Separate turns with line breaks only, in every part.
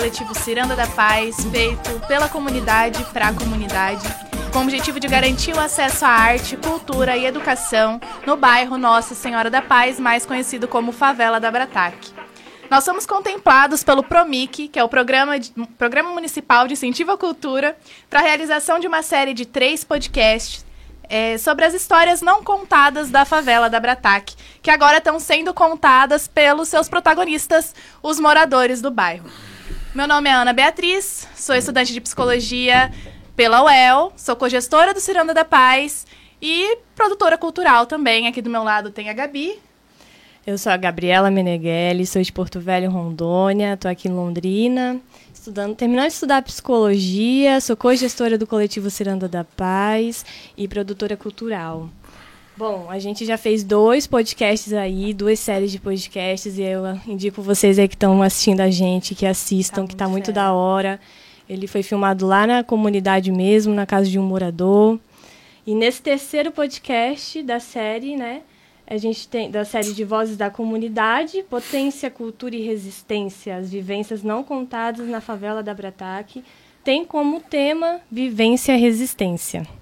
coletivo Ciranda da Paz, feito pela comunidade para a comunidade, com o objetivo de garantir o acesso à arte, cultura e educação no bairro Nossa Senhora da Paz, mais conhecido como Favela da Brataque. Nós somos contemplados pelo PROMIC, que é o Programa, de, Programa Municipal de Incentivo à Cultura, para a realização de uma série de três podcasts é, sobre as histórias não contadas da favela da Brataque, que agora estão sendo contadas pelos seus protagonistas, os moradores do bairro. Meu nome é Ana Beatriz, sou estudante de psicologia pela UEL, sou cogestora do Ciranda da Paz e produtora cultural também. Aqui do meu lado tem a Gabi.
Eu sou a Gabriela Meneghelli, sou de Porto Velho, Rondônia, estou aqui em Londrina estudando, terminando de estudar psicologia, sou co-gestora do coletivo Ciranda da Paz e produtora cultural. Bom, a gente já fez dois podcasts aí, duas séries de podcasts, e eu indico vocês aí que estão assistindo a gente, que assistam, tá que está muito da hora. Ele foi filmado lá na comunidade mesmo, na casa de um morador. E nesse terceiro podcast da série, né, a gente tem da série de Vozes da Comunidade, Potência, Cultura e Resistência, as vivências não contadas na favela da Brataque, tem como tema Vivência e Resistência.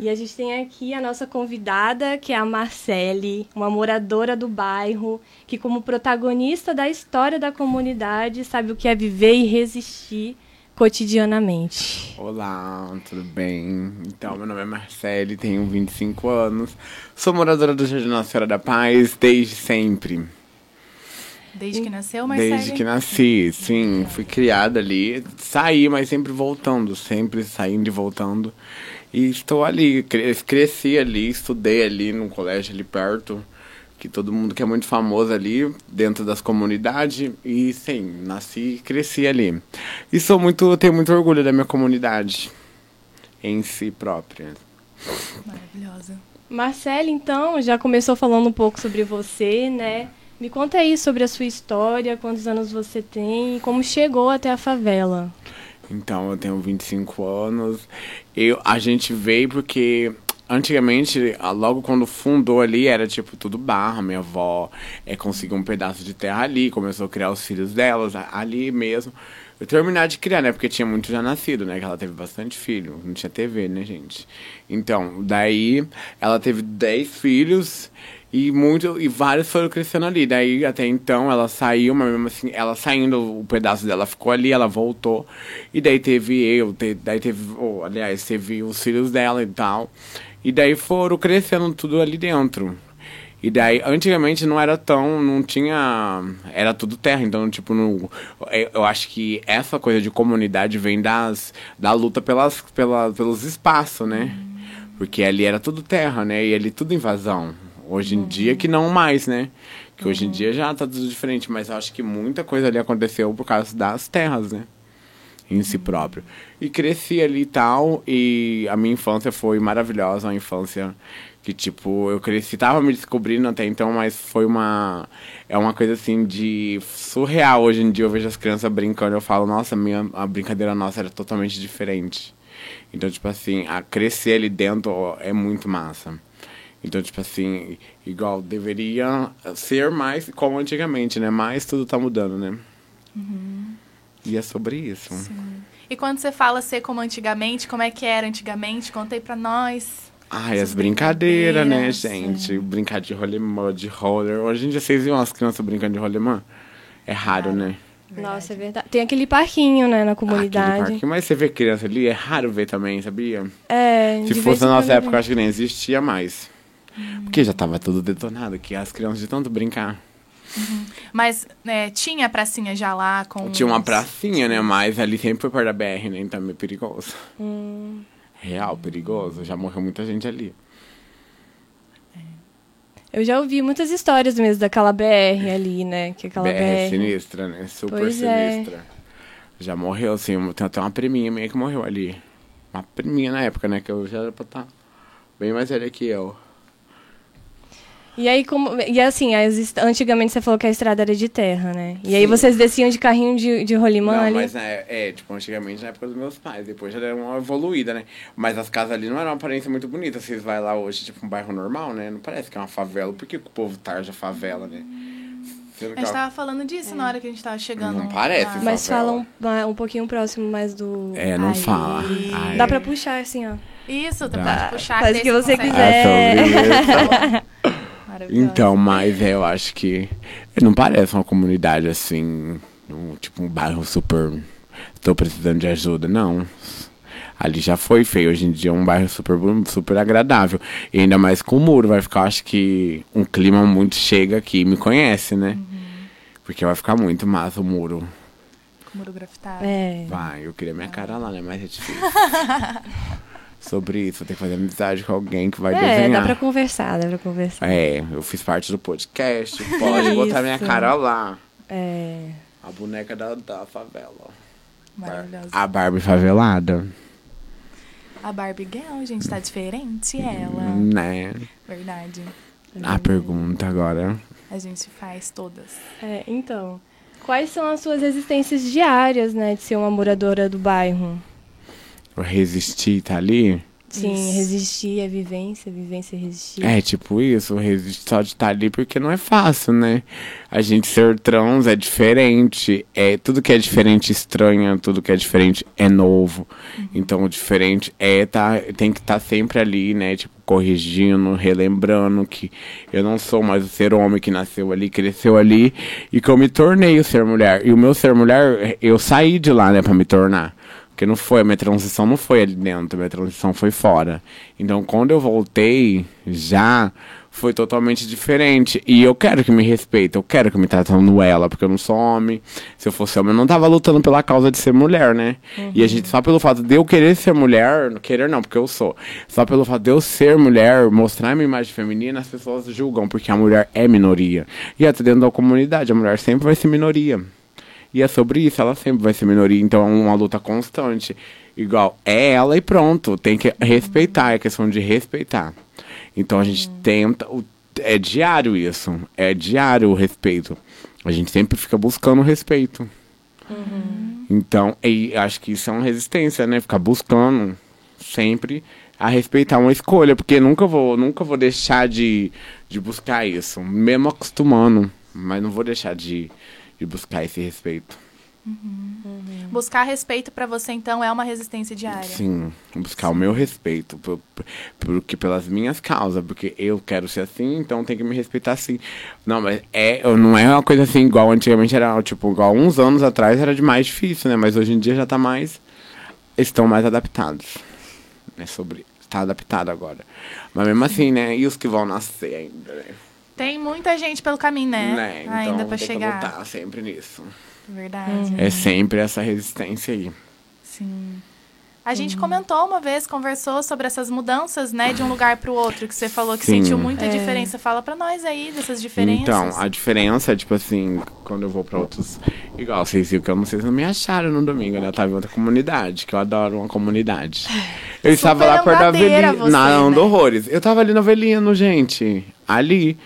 E a gente tem aqui a nossa convidada, que é a Marcele, uma moradora do bairro, que como protagonista da história da comunidade sabe o que é viver e resistir cotidianamente.
Olá, tudo bem? Então, meu nome é Marcele, tenho 25 anos, sou moradora do Jardim Nossa Senhora da Paz desde sempre.
Desde que nasceu, Marcele?
Desde que nasci, sim. Fui criada ali, saí, mas sempre voltando, sempre saindo e voltando. E estou ali, cresci ali, estudei ali no colégio ali perto que todo mundo que é muito famoso ali dentro das comunidades e sim, nasci e cresci ali. E sou muito, tenho muito orgulho da minha comunidade em si própria.
Maravilhosa. Marcela, então, já começou falando um pouco sobre você, né? Me conta aí sobre a sua história, quantos anos você tem e como chegou até a favela.
Então, eu tenho 25 anos. Eu, a gente veio porque Antigamente, logo quando fundou ali, era tipo tudo barra. Minha avó é, conseguiu um pedaço de terra ali, começou a criar os filhos delas ali mesmo. Eu terminar de criar, né? Porque tinha muito já nascido, né? Que ela teve bastante filho. Não tinha TV, né, gente? Então, daí ela teve 10 filhos e muito e vários foram crescendo ali. Daí até então ela saiu, mas mesmo assim, ela saindo, o pedaço dela ficou ali, ela voltou. E daí teve eu, te, daí teve, oh, aliás, teve os filhos dela e tal. E daí foram crescendo tudo ali dentro. E daí, antigamente não era tão. Não tinha. Era tudo terra. Então, tipo, no, eu acho que essa coisa de comunidade vem das, da luta pelas, pela, pelos espaços, né? Porque ali era tudo terra, né? E ali tudo invasão. Hoje em dia que não mais, né? Que hoje em dia já tá tudo diferente. Mas acho que muita coisa ali aconteceu por causa das terras, né? em si próprio. E cresci ali e tal, e a minha infância foi maravilhosa, uma infância que, tipo, eu cresci, tava me descobrindo até então, mas foi uma... É uma coisa, assim, de surreal. Hoje em dia eu vejo as crianças brincando, eu falo, nossa, minha, a brincadeira nossa era totalmente diferente. Então, tipo assim, a crescer ali dentro é muito massa. Então, tipo assim, igual, deveria ser mais como antigamente, né? Mas tudo tá mudando, né? Uhum. E é sobre isso. Sim.
E quando você fala ser como antigamente, como é que era antigamente? Contei pra nós.
Ai, as brincadeiras, né, gente? Brincar de rolemã, de roller. Hoje em dia vocês viram as crianças brincando de rolemã? É raro, né?
Nossa, é verdade. Tem aquele parquinho, né, na comunidade.
Aquele parquinho, mas você vê criança ali, é raro ver também, sabia?
É.
Se fosse na nossa época, acho que nem existia mais. Porque já tava tudo detonado, que as crianças de tanto brincar.
Uhum. Mas né, tinha pracinha já lá com.
Tinha uma pracinha, né? Mas ali sempre foi perto da BR, né? Então é perigoso. Hum. Real, perigoso. Já morreu muita gente ali.
É. Eu já ouvi muitas histórias mesmo daquela BR ali, né? Que aquela BR, BR...
é sinistra, né? Super pois é. sinistra. É. Já morreu, assim. Tem até uma priminha minha que morreu ali. Uma priminha na época, né? Que eu já era pra estar tá bem mais velha que eu.
E aí, como. E assim, antigamente você falou que a estrada era de terra, né? E Sim. aí vocês desciam de carrinho de, de rolimã
não,
ali?
mas é, é, tipo, antigamente na época dos meus pais, depois já era uma evoluída, né? Mas as casas ali não eram uma aparência muito bonita. Vocês vai lá hoje, tipo, um bairro normal, né? Não parece que é uma favela. Por que o povo tarja favela, né?
A gente
ela-
tava falando disso na hora que a gente tava chegando.
Não parece,
lá.
Favela.
Mas fala um, um pouquinho próximo mais do.
É, não
Aí.
fala. Ai.
Dá pra puxar assim, ó.
Isso,
Dá.
tá pode puxar.
Faz o que você
consegue.
quiser.
É
Maravilhoso.
Então, mas é, eu acho que não parece uma comunidade assim, um, tipo um bairro super. Estou precisando de ajuda, não. Ali já foi feio, hoje em dia é um bairro super, super agradável. E ainda mais com o muro, vai ficar, acho que um clima muito chega aqui e me conhece, né? Porque vai ficar muito massa o muro.
Com muro grafitado.
É.
Vai, eu queria minha cara lá, né? Mas é difícil. Sobre isso, vou ter que fazer amizade com alguém que vai
É,
desenhar.
dá pra conversar, dá pra conversar.
É, eu fiz parte do podcast. Pode botar minha cara lá.
É.
A boneca da, da favela.
Maravilhoso.
A Barbie favelada.
A Barbie Girl, gente, tá diferente ela.
Né?
Verdade.
A pergunta agora.
A gente faz todas.
É, então, quais são as suas existências diárias, né, de ser uma moradora do bairro?
Eu resisti, tá ali?
Sim,
Isso.
resistir é vivência, vivência é resistir.
É tipo isso, eu resisto só de estar ali porque não é fácil, né? A gente ser trans é diferente. É, tudo que é diferente estranha, tudo que é diferente é novo. Então o diferente é tá, tem que estar sempre ali, né? Tipo, corrigindo, relembrando que eu não sou mais o ser homem que nasceu ali, cresceu ali, e que eu me tornei o ser mulher. E o meu ser mulher, eu saí de lá, né, pra me tornar. Porque não foi, a minha transição não foi ali dentro, a minha transição foi fora. Então, quando eu voltei, já foi totalmente diferente. E eu quero que me respeite, eu quero que me tratando ela, porque eu não sou homem. Se eu fosse homem, eu não tava lutando pela causa de ser mulher, né? E a gente, só pelo fato de eu querer ser mulher, querer não, porque eu sou. Só pelo fato de eu ser mulher, mostrar minha imagem feminina, as pessoas julgam, porque a mulher é minoria. E até dentro da comunidade, a mulher sempre vai ser minoria. E é sobre isso, ela sempre vai ser minoria, então é uma luta constante. Igual, é ela e pronto, tem que respeitar, é questão de respeitar. Então a gente tenta, é diário isso, é diário o respeito. A gente sempre fica buscando o respeito. Então, e acho que isso é uma resistência, né? Ficar buscando sempre a respeitar uma escolha, porque nunca vou, nunca vou deixar de, de buscar isso, mesmo acostumando, mas não vou deixar de, de buscar esse respeito.
Buscar respeito pra você, então, é uma resistência diária.
Sim, buscar o meu respeito, por, por- porque pelas minhas causas, porque eu quero ser assim, então tem que me respeitar assim. Não, mas é, não é uma coisa assim igual antigamente era, tipo, igual uns anos atrás era de mais difícil, né? Mas hoje em dia já tá mais, estão mais adaptados. É sobre, tá adaptado agora. Mas mesmo assim, né? E os que vão nascer ainda, né?
Tem muita gente pelo caminho, né?
Né? Então,
Ainda pra
tem que
chegar.
lutar sempre nisso.
Verdade.
É sempre essa resistência aí.
Sim. A gente comentou uma vez, conversou sobre essas mudanças, né, de um lugar pro outro, que você falou que
Sim.
sentiu muita
É.
diferença. Fala pra nós aí dessas diferenças.
Então, a diferença, tipo assim, quando eu vou pra outros. Igual, vocês viram que eu não sei se não me acharam no domingo, né? Eu tava em outra comunidade, que eu adoro uma comunidade. Eu estava lá perto da Avelino. Não,
né?
horrores. Eu tava ali no Avelino, gente. Ali.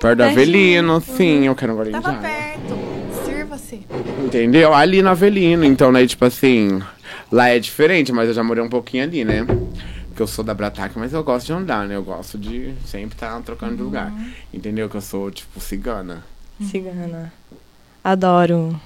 Perto do Avelino, sim, eu quero de
Tava perto. Sirva-se.
Entendeu? Ali no Avelino. Então, né, tipo assim, lá é diferente, mas eu já morei um pouquinho ali, né? Porque eu sou da Brataque, mas eu gosto de andar, né? Eu gosto de sempre estar trocando de lugar. Entendeu? Que eu sou, tipo, cigana.
Cigana. Adoro,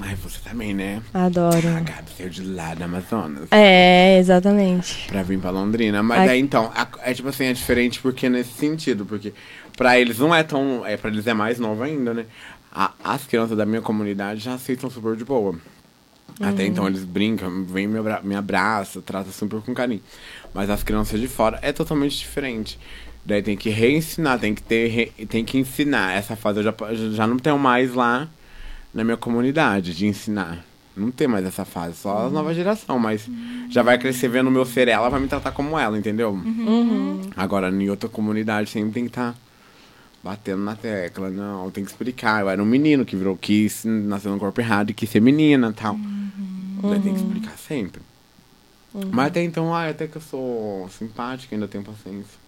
Ai, você também, né?
adoro.
Cagado, saiu de lá da Amazonas.
É, exatamente.
Pra vir pra Londrina. Mas
Ai.
daí, então, a- é tipo assim, é diferente porque nesse sentido. Porque pra eles não é tão. É, pra eles é mais novo ainda, né? A- as crianças da minha comunidade já aceitam super de boa. Até então eles brincam, vem me, abra me abraça, trata super com carinho. Mas as crianças de fora é totalmente diferente. Daí tem que reensinar, tem que ter, tem que ensinar. Essa fase eu já, já não tenho mais lá na minha comunidade de ensinar. Não tem mais essa fase, só a nova geração, mas já vai crescer vendo o meu ser ela, vai me tratar como ela, entendeu?
Uhum.
Agora, em outra comunidade sempre tem que estar batendo na tecla, não, tem que explicar. Eu era um menino que virou, quis, nasceu no corpo errado e quis ser menina e tal. Daí tem que explicar sempre. Mas até então, ah, até que eu sou simpática, ainda tenho paciência.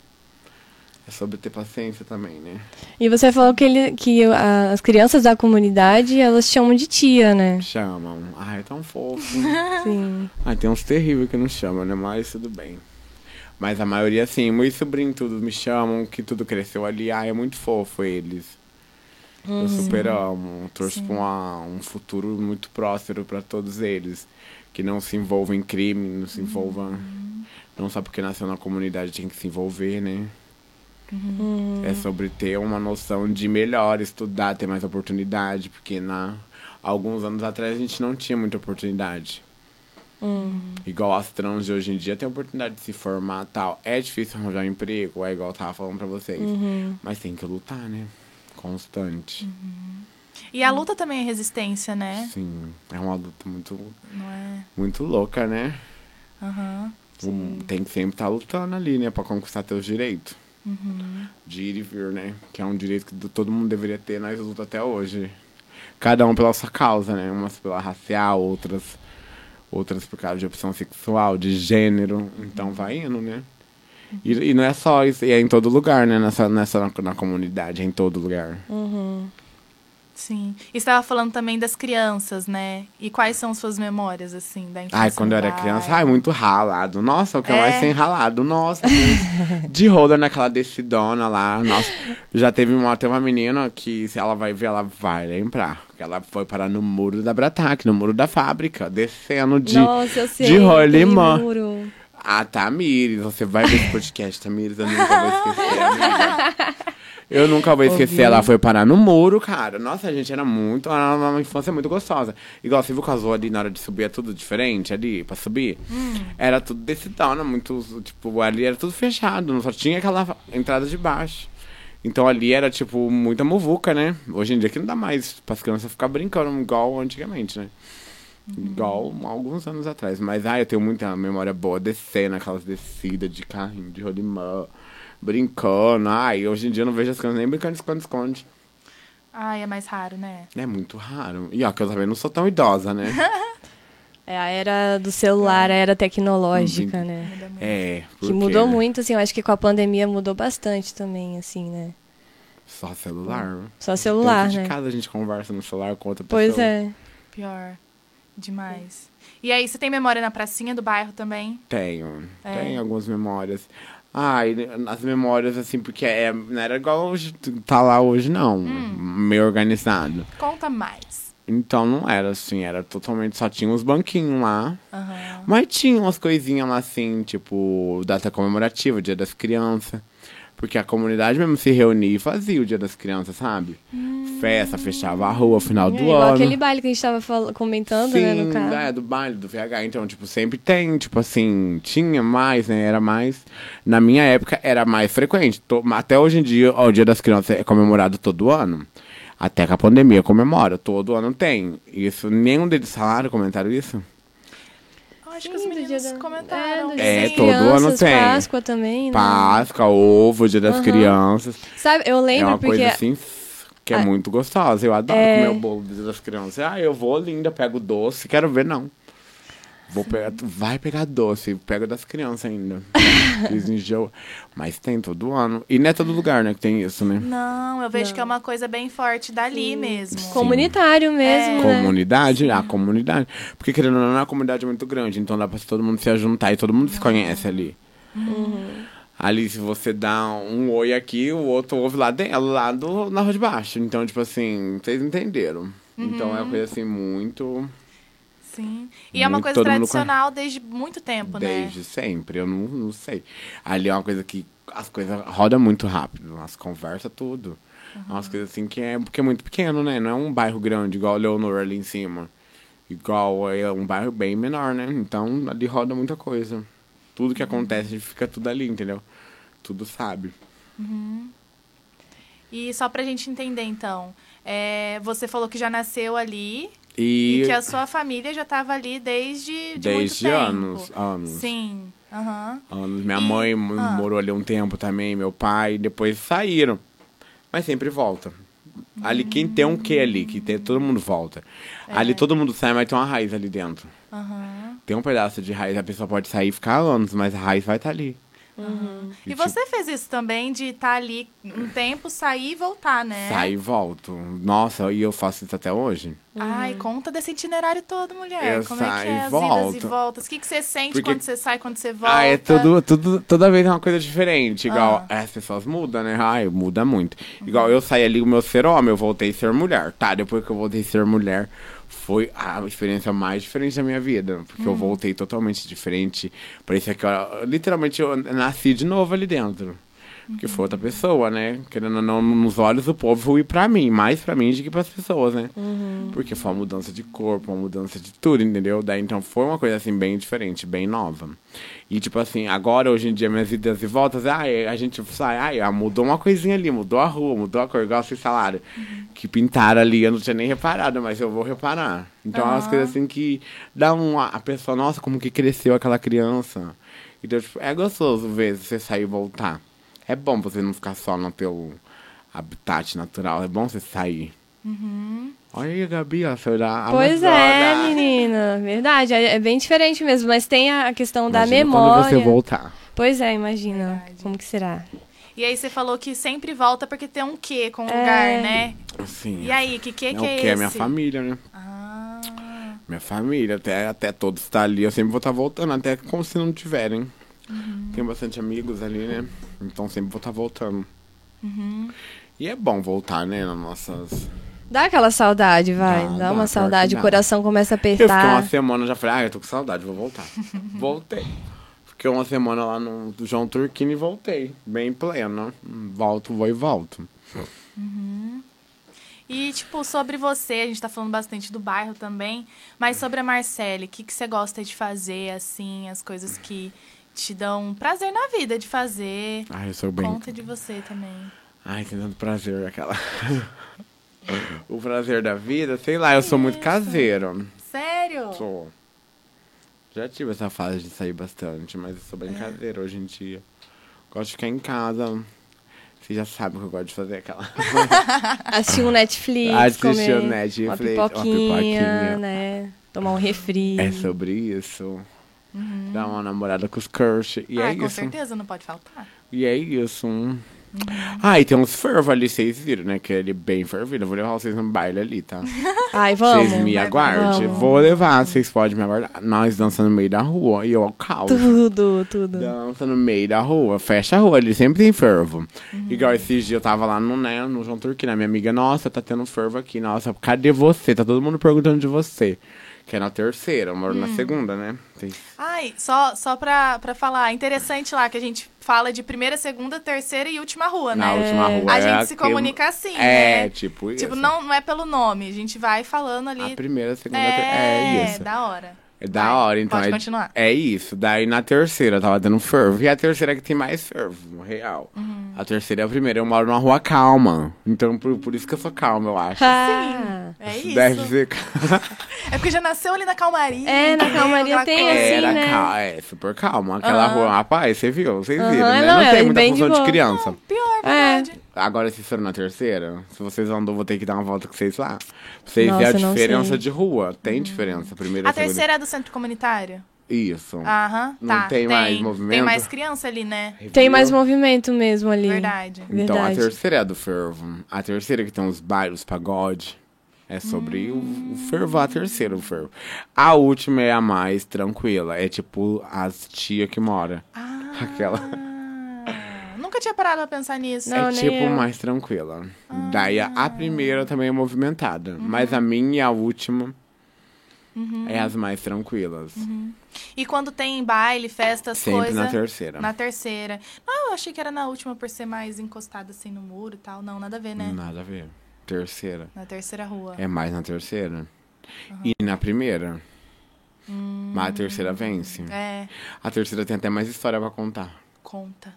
É sobre ter paciência também, né?
E você falou que, ele, que a- as crianças da comunidade, elas chamam de tia, né?
Chamam. Ai, é tão fofo.
Sim.
Ah, tem uns terríveis que não chamam, né? Mas tudo bem. Mas a maioria, sim, meus sobrinhos todos me chamam, que tudo cresceu ali. Ah, é muito fofo eles. Eu super amo. Torço pra uma- um futuro muito próspero para todos eles. Que não se envolvam em crime, não se envolvam. Não só porque nasceu na comunidade tem que se envolver, né? É sobre ter uma noção de melhor, estudar, ter mais oportunidade, porque na alguns anos atrás a gente não tinha muita oportunidade. Igual as trans de hoje em dia tem a oportunidade de se formar tal. É difícil arranjar um emprego, é igual eu tava falando pra vocês. Mas tem que lutar, né? Constante.
E a luta também é resistência, né?
Sim, é uma luta muito,
Não é?
muito louca, né?
Aham.
Um, Tem que sempre estar lutando ali, né? Pra conquistar teus direitos.
Uhum.
De ir e vir, né? Que é um direito que todo mundo deveria ter, nós luta até hoje. Cada um pela sua causa, né? Umas pela racial, outras outras por causa de opção sexual, de gênero. Então vai indo, né? E, e não é só isso, e é em todo lugar, né? Nessa, nessa na, na comunidade, é em todo lugar.
Sim. E você estava falando também das crianças, né? E quais são suas memórias, assim, da infância?
Ai, quando eu era criança, ai, muito ralado. Nossa, o que
É?
mais tem ralado. Nossa, de roda naquela descidona lá. Nossa, já teve uma, tem uma menina que, se ela vai ver, ela vai lembrar. Que ela foi parar no muro da Brataque, no muro da fábrica, descendo de,
Nossa, eu sei.
de rolimã. Ah, Tamires, você vai ver esse podcast, Tamires, eu nunca vou esquecer, amiga. Eu nunca vou esquecer, ela foi parar no muro, cara. Nossa, a gente era muito. Era uma infância muito gostosa. Igual você viu que casou ali na hora de subir, é tudo diferente ali, pra subir. Era tudo desse down, muito. Tipo, ali era tudo fechado, não só tinha aquela entrada de baixo. Então ali era, tipo, muita muvuca, né? Hoje em dia que não dá mais pras crianças ficar brincando igual antigamente, né? Igual alguns anos atrás. Mas, ah, eu tenho muita memória boa descendo, aquelas descidas de carrinho, de rolimã, brincando. Ai, hoje em dia eu não vejo as crianças nem brincando de esconde-esconde.
Ai, é mais raro, né?
É muito raro. E ó, que eu também não sou tão idosa, né?
É a era do celular, a era tecnológica,
Uhum.
né?
É,
Que mudou muito, assim, eu acho que com a pandemia mudou bastante também, assim, né?
Só celular.
Só celular,
Dentro
né?
de casa a gente conversa no celular com outra pessoa.
Pois é.
Pior. Demais. E aí, você tem memória na pracinha do bairro também?
Tenho.
É.
Tenho algumas memórias. Ai, as memórias, assim, porque é, não era igual hoje, tá lá hoje, não.
Hum.
Meio organizado.
Conta mais.
Então não era assim, era totalmente. Só tinha uns banquinhos lá.
Aham.
Mas tinha umas coisinhas lá assim, tipo, data comemorativa, dia das crianças. Porque a comunidade mesmo se reunia e fazia o dia das crianças, sabe? Festa, fechava a rua, final do
É, igual
ano.
aquele baile que a gente tava comentando, né, no
Sim,
carro.
é, do baile, do VH. Então, tipo, sempre tem, tipo assim, tinha mais, né? Era mais. Na minha época era mais frequente. To- Até hoje em dia, ó, o Dia das Crianças é comemorado todo ano. Até que a pandemia comemora, todo ano tem. Isso, nenhum deles falaram, comentaram isso?
Eu acho
Sim,
que os meninos
dia da-
comentaram.
É,
É, todo ano
crianças,
tem.
Páscoa também, né?
Páscoa, ovo, Dia das
Aham.
Crianças.
Sabe, eu
É
lembro
uma
porque...
coisa assim que é
Ah.
muito gostosa. Eu adoro
É.
comer o bolo do Dia das Crianças. Ah, eu vou linda, pego doce, quero ver não. Vou pegar, vai pegar doce, pega das crianças ainda. Eles enjoam. Mas tem todo ano. E não é todo lugar, né, que tem isso, né?
Não, eu vejo
Não.
que é uma coisa bem forte dali mesmo.
Comunitário mesmo, né?
Comunidade, a comunidade. Porque querendo ou não, a comunidade é muito grande, então dá pra todo mundo se juntar e todo mundo se conhece ali. Ali, se você dá um oi aqui, o outro ouve lá dentro, lá do, na rua de baixo. Então, tipo assim, vocês entenderam. Então é uma coisa assim muito.
Sim. E é uma
Muito-
coisa
todo mundo
tradicional desde muito tempo, né?
Desde sempre, eu não, não sei. Ali é uma coisa que as coisas rodam muito rápido, as conversas, tudo. É umas coisas assim que é, porque é muito pequeno, né? Não é um bairro grande, igual Leonor ali em cima. Igual é um bairro bem menor, né? Então ali roda muita coisa. Tudo que acontece fica tudo ali, entendeu? Tudo sabe.
E só pra gente entender, então, é, você falou que já nasceu ali
E,
e, que a sua família já estava ali desde de muito
desde
tempo.
anos, anos.
Sim. Aham.
anos. Minha
E-
mãe
ah.
morou ali um tempo também, meu pai, depois saíram. Mas sempre volta. Ali quem tem um quê ali, que tem, todo mundo volta. Ali todo mundo sai, mas tem uma raiz ali dentro.
Aham.
Tem um pedaço de raiz, a pessoa pode sair e ficar anos, mas a raiz vai estar ali.
E
tipo-
você fez isso também, de estar ali um tempo, sair e voltar, né?
Sai e volto. Nossa, e eu faço isso até hoje.
Ai, conta desse itinerário todo, mulher.
Eu
Como é que é
e
as
volto.
idas e voltas? O que, que você sente
Porque-
quando você sai, quando você volta?
Ah, é tudo, tudo, toda vez é uma coisa diferente. Igual,
Ah.
as pessoas mudam, né? Ai, muda muito. Igual eu saí ali, o meu ser homem, eu voltei a ser mulher. Tá, depois que eu voltei a ser mulher, foi a experiência mais diferente da minha vida. Porque eu voltei totalmente diferente. Parecia que, eu, literalmente, eu nasci de novo ali dentro. Porque foi outra pessoa, né? Querendo ou não, nos olhos do povo, fui pra mim. Mais pra mim do que pras pessoas, né? Porque foi uma mudança de corpo, uma mudança de tudo, entendeu? Daí, então, foi uma coisa, assim, bem diferente, bem nova. E, tipo assim, agora, hoje em dia, minhas idas e voltas, ai, a gente sai, ai, ah, mudou uma coisinha ali, mudou a rua, mudou a cor, igual esse salário. Que pintaram ali, eu não tinha nem reparado, mas eu vou reparar. Então, é umas coisas assim que dá uma... A pessoa, nossa, como que cresceu aquela criança. Então, tipo, é gostoso ver você sair e voltar. É bom você não ficar só no teu habitat natural, é bom você sair. Olha aí, Gabi, você da
Pois é,
Amazônia.
menina. Verdade. É, é bem diferente mesmo. Mas tem a a questão da
Imagina
memória.
Quando você voltar.
Pois é, imagina.
Verdade.
Como que será?
E aí você falou que sempre volta porque tem um quê com o
É.
lugar, né?
Assim,
E aí, que que,
é
que
o
é
que
esse?
é minha família, né?
Ah,
Minha família, até, até todos estar ali, eu sempre vou estar voltando, até como se não tiverem.
Uhum.
Tenho bastante amigos ali, né? Então sempre vou estar voltando.
Uhum.
E é bom voltar, né? Nas nossas.
Dá aquela saudade, vai.
Dá,
Dá,
dá,
uma saudade. O coração começa a
Eu fiquei uma
apertar.
semana, já falei, ah, eu tô com saudade, vou voltar. Voltei. Fiquei uma semana lá no João Turquini e voltei. Bem plena. Volto, vou e volto.
E, tipo, sobre você, a gente tá falando bastante do bairro também, mas sobre a Marcele, o que, que você gosta de fazer, assim, as coisas que te dão prazer na vida de fazer?
Ai, eu sou bem.
Conta de você também.
Ai, tem tanto prazer aquela. o prazer da vida, sei lá, eu sou muito caseiro.
Sério?
Sou. Já tive essa fase de sair bastante, mas eu sou
É.
bem caseiro hoje em dia. Gosto de ficar em casa. Você já sabe o que eu gosto de fazer aquela.
Assistir um Netflix,
Assistir
comer
um Netflix,
uma
uma
pipoquinha,
pipoquinha.
né? Tomar um refri.
É sobre isso. Dar uma namorada com os crush. E
ah,
é
com
isso.
certeza, não pode faltar.
E é isso. Ah, e tem uns fervos ali, vocês viram, né? Que ele é bem fervido. Eu vou levar vocês no baile ali, tá?
Ai, vamos.
Vocês me aguardem. Vou levar, vocês podem me aguardar. Nós dançando no meio da rua e eu ao caos.
Tudo, tudo.
Dança no meio da rua, fecha a rua, ali sempre tem fervo. Igual esses dias eu tava lá no, né, no João Turquina, minha amiga, nossa, tá tendo fervo aqui, nossa, cadê você? Tá todo mundo perguntando de você. Que é na terceira, eu moro na segunda, né? Tem-
Ai, só, só pra, pra falar, interessante lá que a gente fala de primeira, segunda, terceira e última rua,
Na
né?
última rua.
A
é
gente se comunica assim,
É,
né?
tipo isso.
Tipo, não, não é pelo nome, a gente vai falando ali.
A primeira, segunda,
é,
ter... é isso.
da hora.
É da
Vai,
hora, então.
pode
é,
continuar.
É isso. Daí na terceira eu tava dando fervo. E a terceira é que tem mais fervo, real.
Uhum.
A terceira é a primeira. Eu moro numa rua calma. Então por, por isso que eu sou calma, eu acho.
Ah,
É isso.
Deve ser.
É porque já nasceu ali na calmaria.
É, na calmaria
Aquela
tem
coisa.
assim,
Era
né?
cal- é, super calma. Aquela
Aham.
rua, rapaz, você viu? Vocês viram, né?
não,
Não,
é
tem muita
de
função de,
boa.
criança.
Pior,
É.
Agora, se foram na terceira, se vocês andam, eu vou ter que dar uma volta com vocês lá. Pra vocês
Nossa,
verem a diferença
sei.
de rua. Tem diferença. Primeira,
A
segunda-
terceira é do centro comunitário?
Isso.
Aham,
Não
tá.
tem mais movimento?
Tem mais criança ali, né?
Tem mais movimento mesmo ali.
Verdade.
Então, a
Verdade.
terceira é a do fervo. A terceira que tem os bailes, pagode. É sobre o, o fervo, a terceira, o fervo. A última é a mais tranquila. É tipo as tia que mora.
Ah,
Aquela.
Tinha parado pra pensar nisso.
Não,
é tipo
eu.
mais tranquila. Daí a, primeira também é movimentada. Mas a minha e a última é as mais tranquilas.
E quando tem baile, festas,
Sempre
coisa...
na terceira.
Na terceira. Não, eu achei que era na última por ser mais encostada assim no muro e tal. Não, nada a ver, né?
Nada a ver. Terceira.
Na terceira rua.
É mais na terceira. E na primeira. Mas a terceira vence.
É,
A terceira tem até mais história pra contar.
conta.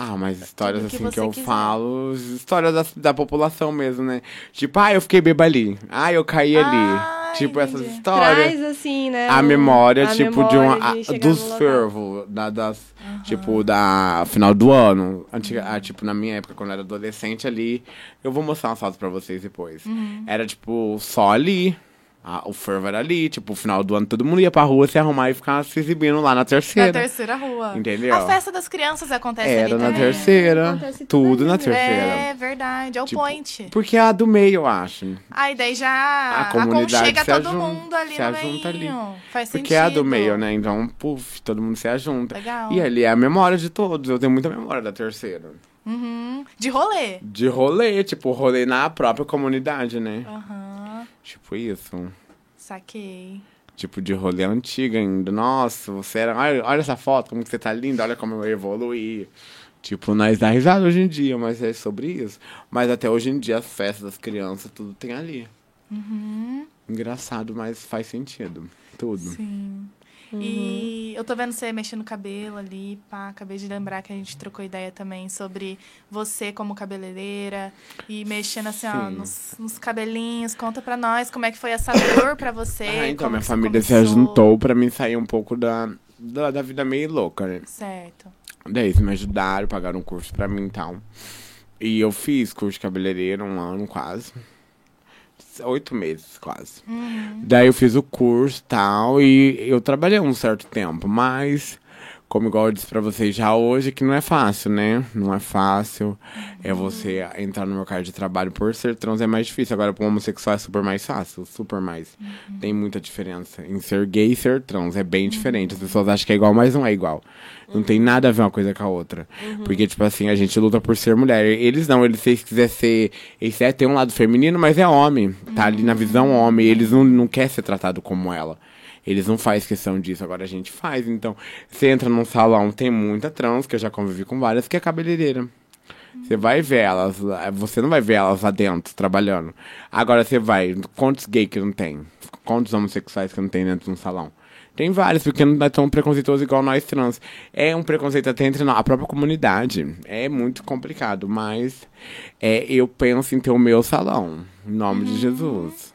Ah, mas histórias
Tudo que
assim que, eu
quiser.
falo, histórias da, da população mesmo, né? Tipo, ah, eu fiquei bêbado ali. Ah, eu caí
Ah,
ali. Tipo, essas
entendi.
histórias.
Traz assim, né?
a
um-
memória,
a
tipo, de
memória
a-
chegar
dos fervos, da, das. Tipo, da final do ano. Antiga, ah, tipo, na minha época, quando eu era adolescente ali. Eu vou mostrar umas fotos pra vocês depois.
Uhum.
Era, tipo, só ali. A- o fervo era ali, tipo, o final do ano todo mundo ia pra rua se arrumar e ficar se exibindo lá na terceira.
Na terceira rua.
Entendeu?
A festa das crianças acontece
Era
ali
na
também.
terceira.
Acontece
Tudo na
ali.
terceira.
É verdade, é o
Tipo,
point.
Porque é a do meio, eu acho.
Aí daí já
A comunidade
aconchega
se
todo
ajunta-
mundo ali
se
no
ajunta ali.
meio. Faz
Porque
sentido.
é a do meio, né? Então, puf, todo mundo se ajunta.
Legal.
E ali é a memória de todos. Eu tenho muita memória da terceira.
Uhum. De rolê.
De rolê, tipo, rolê na própria comunidade, né?
Aham.
Tipo isso.
Saquei.
Tipo, de rolê antiga ainda. Nossa, você era. Olha, olha essa foto, como que você tá linda, olha como eu evoluí. Tipo, nós dá risada hoje em dia, mas é sobre isso. Mas até hoje em dia, as festas das crianças, tudo tem ali. Engraçado, mas faz sentido. Tudo.
Sim. E eu tô vendo você mexendo no cabelo ali, pá. Acabei de lembrar que a gente trocou ideia também sobre você como cabeleireira e mexendo assim, ó, nos, nos cabelinhos. Conta pra nós como é que foi essa dor pra você.
Ah, então minha família se
começou.
ajuntou pra mim sair um pouco da, da, da vida meio louca, né?
Certo.
Daí eles me ajudaram, pagaram um curso pra mim e tal. E eu fiz curso de cabeleireiro um ano quase. Oito meses, quase. Daí eu fiz o curso tal, e eu trabalhei um certo tempo, mas, como igual eu disse pra vocês já hoje, que não é fácil, né? Não é fácil. É você entrar no mercado de trabalho por ser trans é mais difícil. Agora, pro homossexual é super mais fácil, super mais. Tem muita diferença. Em ser gay e ser trans é bem diferente. As pessoas acham que é igual, mas não é igual. Não tem nada a ver uma coisa com a outra. Porque, tipo assim, a gente luta por ser mulher. Eles não, eles se quiser ser. Eles é, tem um lado feminino, mas é homem. Tá ali na visão homem. Eles não, não querem ser tratado como ela. Eles não fazem questão disso, agora a gente faz. Então, você entra num salão, tem muita trans, que eu já convivi com várias, que é cabeleireira. Você vai ver elas, você não vai ver elas lá dentro, trabalhando. Agora você vai, quantos gays que não tem? Quantos homossexuais que não tem dentro de um salão? Tem vários, porque não é tão preconceituoso igual nós trans. É um preconceito até entre a própria comunidade. É muito complicado, mas é, eu penso em ter o meu salão, em nome de Jesus.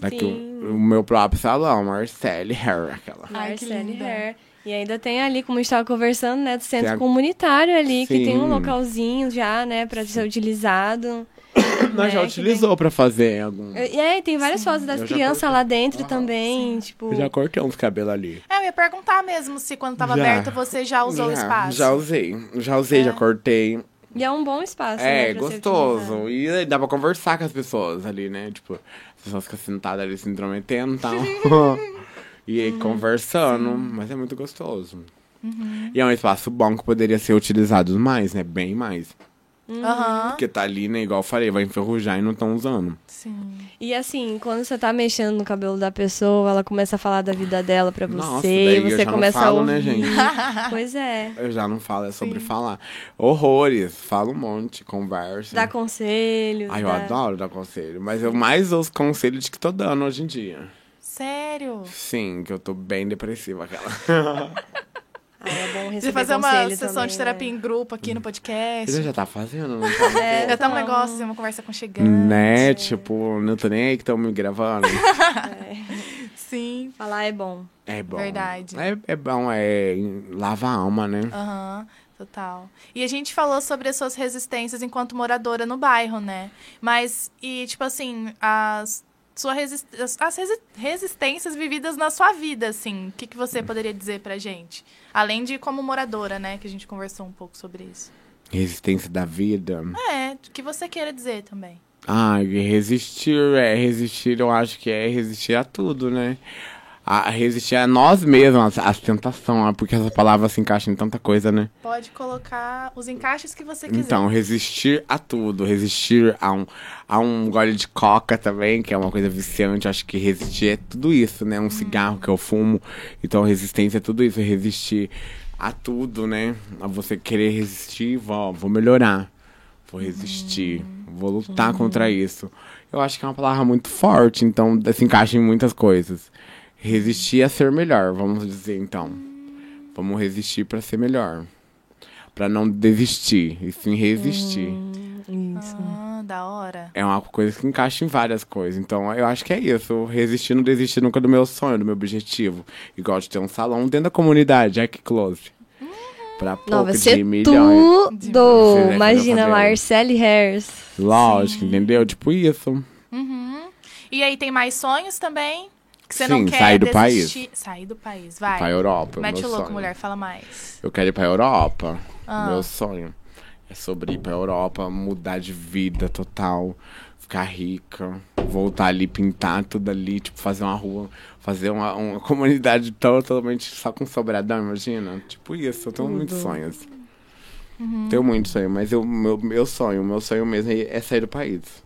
Daqui
Sim.
o, o meu próprio salão, Marcele Hair, aquela.
Linda.
Hair. E ainda tem ali, como a gente estava conversando, né, do centro
Tem a-
comunitário ali, que tem um
Sim.
localzinho já, né, para ser utilizado.
Nós já
né, que
utilizou pra fazer algum.
E aí, tem várias fotos das
já
crianças lá dentro também, tipo...
Eu já cortei uns cabelos ali.
É, eu ia perguntar mesmo se quando tava
Já.
aberto você já usou o
já,
espaço.
Já usei. Já usei, já cortei.
E é um bom espaço,
É,
né,
gostoso. E dá pra conversar com as pessoas ali, né? Tipo, as pessoas ficam sentadas ali se intrometendo e tal. e
Uhum.
aí conversando. Mas é muito gostoso.
Uhum.
E é um espaço bom que poderia ser utilizado mais, né? Bem mais.
Aham.
Porque tá ali, né? Igual eu falei, vai enferrujar e não estão usando.
Sim.
E assim, quando você tá mexendo no cabelo da pessoa, ela começa a falar da vida dela pra você,
Nossa,
e
daí eu
você
já não
começa
falo,
a
né,
ouvir.
gente?
Pois é.
Eu já não falo, é sobre
Sim.
falar. Horrores. Falo um monte, conversa.
Dá conselhos.
Ai, eu
dá-
adoro dar conselho. Mas eu mais ouço conselhos que tô dando hoje em dia.
Sério?
Sim, que eu tô bem depressiva, aquela.
Ah, é bom
De
receber
fazer uma sessão
também,
de terapia
né?
em grupo aqui no podcast.
Você já tá fazendo, não tá?
É,
Já tá um negócio, uma conversa aconchegante.
Né? Tipo, não tô nem aí que estão me gravando.
Sim.
Falar é bom.
É bom.
Verdade.
É, é bom, é lava a alma, né?
Aham, total. E a gente falou sobre as suas resistências enquanto moradora no bairro, né? Mas, e tipo assim, as, sua resist as as resi- resistências vividas na sua vida, assim, o que, que você poderia dizer pra gente? Além de como moradora, né? Que a gente conversou um pouco sobre isso.
Resistência da vida.
É, o que você queira dizer também.
Ah, resistir, é resistir, eu acho que é resistir a tudo, né? A resistir a nós mesmos, as tentações, ah, porque essa palavra se encaixa em tanta coisa, né?
Pode colocar os encaixes que você quiser.
Então, resistir a tudo, resistir a um, a um gole de coca também, que é uma coisa viciante, acho que resistir é tudo isso, né? Um cigarro que eu fumo, então resistência é tudo isso, resistir a tudo, né? A você querer resistir, vou, vou melhorar, vou resistir, vou lutar contra isso. Eu acho que é uma palavra muito forte, então se encaixa em muitas coisas. Resistir a ser melhor, vamos dizer então. Vamos resistir para ser melhor. Pra não desistir, e sim resistir.
Isso.
Ah, da hora.
É uma coisa que encaixa em várias coisas. Então, eu acho que é isso. Resistir, não desistir nunca do meu sonho, do meu objetivo. Igual de ter um salão dentro da comunidade, é que close. Pra pouco
Não, vai
de
ser
milhões.
tudo.
Que
Imagina. Marcele Hairs.
Lógico, entendeu? Tipo isso.
Uhum. E aí tem mais sonhos também? Que você
Sim,
não quer
sair do
desistir? Sair do país, vai.
Pra Europa.
Mete o louco,
sonho.
mulher, fala mais.
Eu quero ir pra Europa.
Ah.
Meu sonho é sobre ir pra Europa, mudar de vida total, ficar rica, voltar ali, pintar tudo ali, tipo, fazer uma rua, fazer uma, uma comunidade totalmente só com sobradão, imagina? Tipo isso, eu tenho muitos sonhos.
Uhum.
Tenho muitos sonhos, mas eu, meu, meu sonho, meu sonho mesmo é sair do país.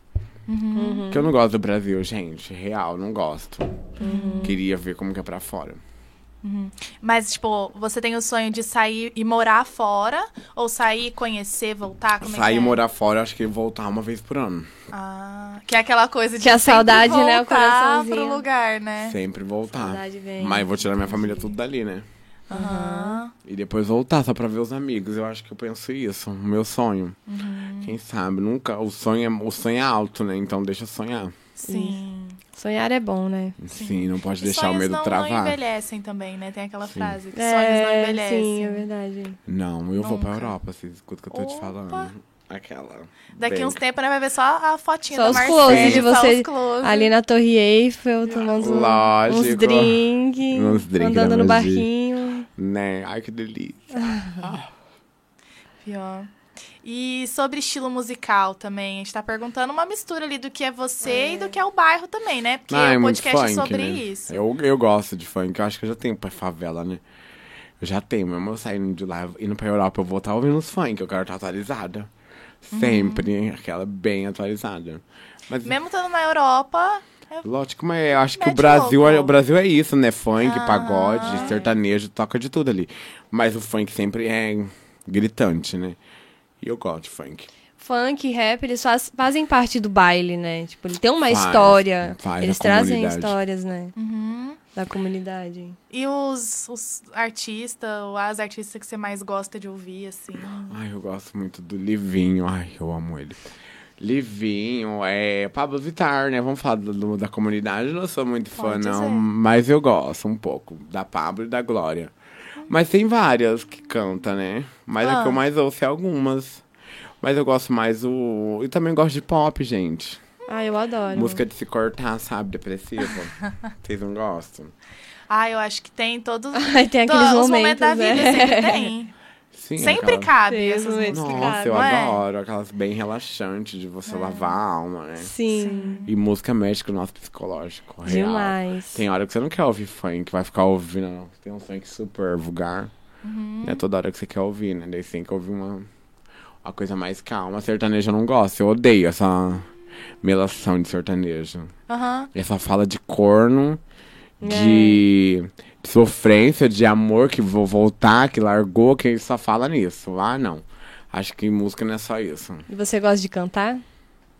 Uhum.
Porque eu não gosto do Brasil, gente. Real, não gosto.
Uhum.
Queria ver como que é pra fora.
Mas, tipo, você tem o sonho de sair e morar fora? Ou sair, conhecer, voltar? Como é
Sair
que
e
é?
morar fora, acho que voltar uma vez por ano.
Ah, que é aquela coisa de
Que a
sempre
saudade, né, o
voltar
coraçãozinho.
pro lugar, né?
Sempre voltar.
Saudade vem.
Mas eu vou tirar minha família tudo dali, né?
Aham.
E depois voltar só pra ver os amigos. Eu acho que eu penso isso. Meu sonho.
Uhum.
Quem sabe? Nunca. O sonho, é, o sonho é alto, né? Então deixa sonhar.
Sim.
Sonhar é bom, né?
Sim, não pode
E
deixar o
sonhos
medo
não,
travar.
não envelhecem também, né? Tem aquela
Sim.
frase que sonhos não
É,
envelhecem.
sim, é verdade.
Não, eu vou pra
Nunca.
Europa, vocês escutam o que eu tô te
Opa.
falando. Aquela.
Daqui
bem-
uns tempos, né, vai ver só a fotinha
Só
da
os
Marcele,
close de
só
você
os close.
ali na Torre Eiffel, tomando
Lógico.
uns drinks,
Uns drink
andando
da
no barquinho.
Né? Ai, que delícia.
Pior. E sobre estilo musical também, a gente tá perguntando uma mistura ali do que é você e do que é o bairro também, né? Porque
Ah, é
o podcast é
funk,
sobre
né?
isso.
Eu, eu gosto de funk, eu acho que eu já tenho pra favela, né? Eu já tenho, mesmo eu saindo de lá, indo pra Europa, eu vou estar ouvindo os funk, eu quero estar atualizada. Sempre, aquela bem atualizada. Mas,
Mesmo estando na Europa, é-
lógico, mas eu acho que o Brasil, é- o Brasil é isso, né? Funk,
Ah.
pagode, sertanejo, toca de tudo ali. Mas o funk sempre é gritante, né? E eu gosto de funk.
Funk, rap, eles faz- fazem parte do baile, né? Tipo, ele tem uma
Faz,
história.
faz
eles
a
trazem
comunidade.
histórias, né?
Uhum.
Da comunidade.
E os, os artistas, ou as artistas que você mais gosta de ouvir, assim?
Ai, eu gosto muito do Livinho. Ai, eu amo ele. Livinho, é Pablo Vittar, né? Vamos falar do- da comunidade. Eu não sou muito fã,
Pode
não.
ser.
Mas eu gosto um pouco da Pablo e da Glória. Mas tem várias que canta, né? Mas a
Ah.
que eu mais ouço é algumas. Mas eu gosto mais o. E também gosto de pop, gente.
Ah, eu adoro.
Música de se cortar, sabe? Depressiva. Vocês não gostam?
Ah, eu acho que tem todos.
Ai, tem aqueles
to- os
momentos,
momentos da vida
né?
sempre tem.
Sim,
sempre
aquelas-
cabe
os
essas músicas.
que
Nossa, eu
não é?
adoro. Aquelas bem relaxantes de você lavar a alma, né?
Sim,
E música mexe com o nosso psicológico. Real.
demais.
Tem hora que você não quer ouvir funk, vai ficar ouvindo. Tem um funk super vulgar.
Uhum.
Não é toda hora que você quer ouvir, né? Daí você tem que ouvir uma, uma coisa mais calma. Sertanejo eu não gosto, eu odeio essa melação de sertanejo.
Aham.
Essa fala de corno, de, de sofrência, de amor que vou voltar, que largou, que só fala nisso. Ah, não. Acho que música não é só isso.
E você gosta de cantar?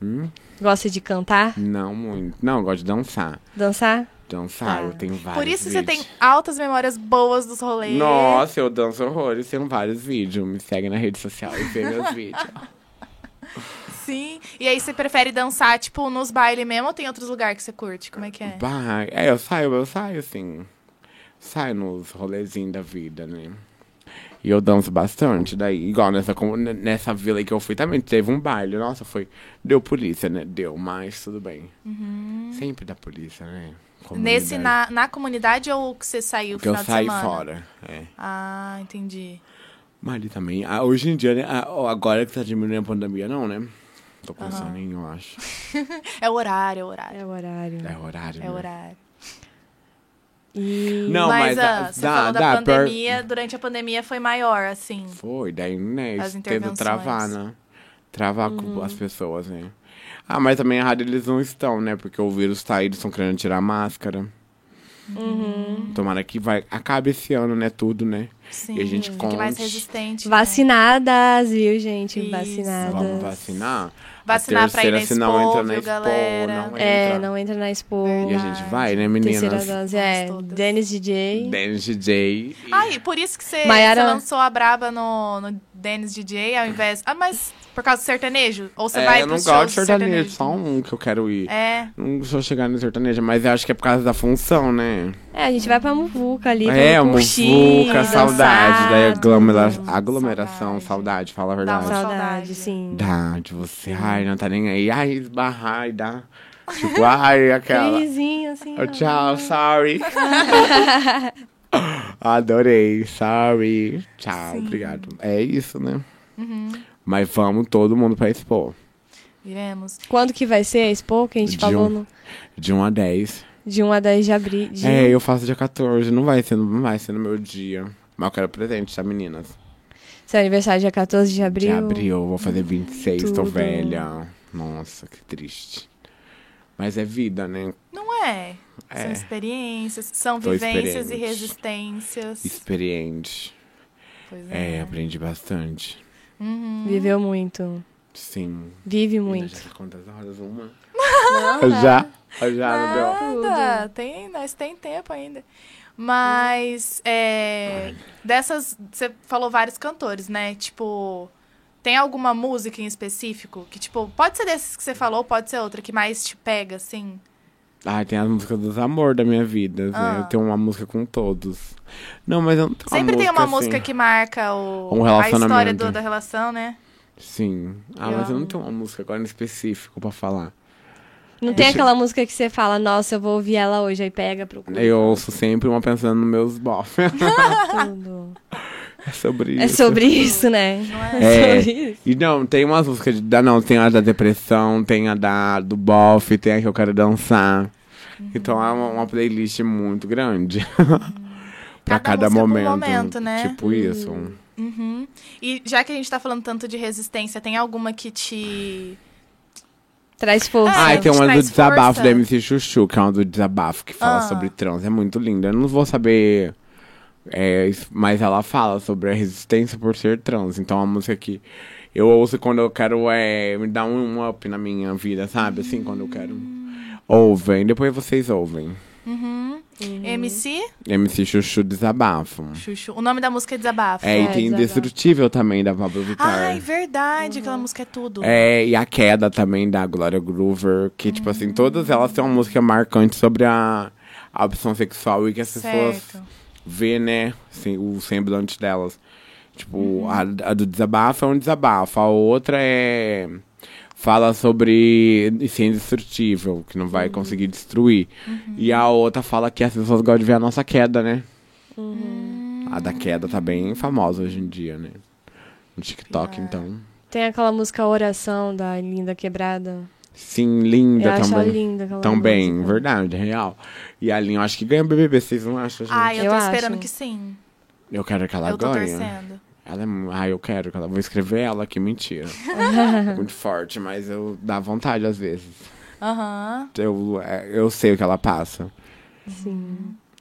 Hum?
Gosta de cantar?
Não muito. Não, eu gosto de dançar.
Dançar?
Dançar,
Tá.
eu tenho vários
Por isso você tem
vídeos.
altas memórias boas dos rolês.
Nossa, eu danço horrores, tenho vários vídeos. Me segue na rede social e vê meus vídeos.
Sim. E aí você prefere dançar, tipo, nos bailes mesmo ou tem outros lugares que você curte? Como é que é?
Bah, é, eu saio, eu saio assim. Saio nos rolezinhos da vida, né? E eu danço bastante. Daí, igual nessa, nessa vila aí que eu fui, também teve um baile. Nossa, foi. Deu polícia, né? Deu, mas tudo bem. Sempre dá polícia, né?
Uhum. Nesse,
Comunidade.
na, na comunidade ou que você saiu
Que eu
final de
saí fora. É.
Ah, entendi.
Mas ali também. ah, hoje em dia, né? ah, agora que tá diminuindo a pandemia, não, né? Tô com
Aham.
soninho, eu acho.
É o horário, é o horário.
É o horário.
É horário.
É
né?
o horário.
E...
Não,
mas
mas
ah,
dá-
você
dá-
falou da
dá, pior-
pandemia, durante a pandemia foi maior, assim.
Foi, daí, né? Tendo travar, né? Travar com
Uhum.
as pessoas, né? Ah, mas também errado eles não estão, né? Porque o vírus tá aí, eles estão querendo tirar a máscara.
Uhum.
Tomara que vai. Acabe esse ano, né? Tudo, né?
Sim.
E a gente
Fique mais
conte.
resistente. né?
Vacinadas, viu, gente?
Isso.
Vacinadas.
Vamos vacinar.
Vacinar
a
pra ir
terceira,
na
se não
Expo,
entra na Expo,
galera?
não entra.
É, não entra na Expo.
E a gente vai, né, meninas?
Terceira dose, é. Dennis DJ.
Dennis DJ. e-
e por isso que você,
Maiara-
você lançou a Braba no, no Dennis DJ ao invés... Ah, mas por causa do sertanejo? Ou você
é,
vai
eu não gosto de sertanejo,
sertanejo?
só um que eu quero ir.
É,
Não sou chegar no sertanejo, mas eu acho que é por causa da função, né?
É, a gente vai pra Muvuca ali.
É, muvuca, saudade da aglomera aglomeração,
Saudade.
saudade, fala a
Dá
verdade.
uma
Saudade, sim.
Dá de você, ai, não tá nem aí, ai, esbarrar, ai, dá. Tipo, ai, aquela.
Risinho, assim.
Oh, tchau, sorry. Adorei, sorry. Tchau, obrigado. É isso, né?
Uhum.
Mas vamos todo mundo pra expor.
Iremos.
Quando que vai ser a Expo que a gente
De
falou
um-
no,
De 1 a 10.
De 1 a 10 de abril? De...
É, eu faço dia 14. Não vai ser, não vai ser no meu dia. Mas eu quero presente, tá, meninas?
Seu aniversário é dia 14 de abril.
De abril, eu vou fazer 26, tô
Tudo.
velha. Nossa, que triste. Mas é vida, né?
Não é. São
É.
experiências, são
Tô
vivências e resistências.
Experiente.
Pois
É,
é.
aprendi bastante.
Uhum.
Viveu muito.
Sim.
Vive muito.
Já quantas horas? Uma?
Não,
Já? Já?
Nada, tem, nós tem tempo ainda. Mas, é, dessas, você falou vários cantores, né? Tipo, tem alguma música em específico que, tipo, pode ser desses que você falou, pode ser outra que mais te pega, assim?
Ah, tem as músicas dos amor da minha vida, né?
Ah.
Eu tenho uma música com todos. Não, mas eu não tenho
Sempre tem uma
assim.
música que marca o,
Um
a história do- da relação, né?
Sim. Ah,
Eu
mas eu não
amo.
tenho uma música agora em específico pra falar.
Não tem
Deixa-
aquela música que você fala, nossa, eu vou ouvir ela hoje, aí pega pro
Eu ouço sempre uma pensando nos meus bofs.
tudo.
é sobre isso.
É sobre isso, né?
Não
É,
É.
sobre isso.
E não, tem umas músicas de, da não, tem a da depressão, tem a da do bof, tem a que eu quero dançar. Então é uma, uma playlist muito grande. pra
Cada
cada
um
momento.
momento, né?
Tipo isso.
Uhum. E já que a gente tá falando tanto de resistência, tem alguma que te...
Traz força.
Ah,
e tem uma do desabafo
força.
da MC Chuchu, que é uma do desabafo, que fala
Ah.
sobre trans. É muito linda. Eu não vou saber. é, mas ela fala sobre a resistência por ser trans. Então é uma música que eu ouço quando eu quero é, me dar um, um up na minha vida, sabe? Assim, quando eu quero. Ouvem, depois vocês ouvem.
Uhum. MC?
MC Chuchu Desabafo.
Xuxu. O nome da música é Desabafo.
É, e
É,
tem
Desabafo.
Indestrutível também, da Pablo Vittar.
Ai, verdade, aquela música é tudo.
É, e a queda também da Gloria Groover, que, tipo assim, todas elas têm uma música marcante sobre a, a opção sexual e que as pessoas
certo.
vê, né, assim, o semblante delas. Tipo, a, a do desabafo é um desabafo, a outra é. Fala sobre ser indestrutível, que não vai conseguir destruir. E a outra fala que as pessoas gostam de ver a nossa queda, né? A da queda tá bem famosa hoje em dia, né? No TikTok, então.
Tem aquela música Oração da Linda Quebrada.
Sim, linda
eu acho
também.
linda aquela
Também,
música.
verdade, real. E a Linha, eu acho que ganha o BBB, vocês não acham, gente?
Ai, eu,
Eu
tô
acho.
esperando que sim.
Eu quero que ela
eu tô
ganhe.
torcendo.
Ela é. Ai, eu quero que ela. Vou escrever ela aqui, mentira. Muito forte, mas eu dá vontade às vezes.
Aham.
Eu, é, eu sei o que ela passa.
Sim.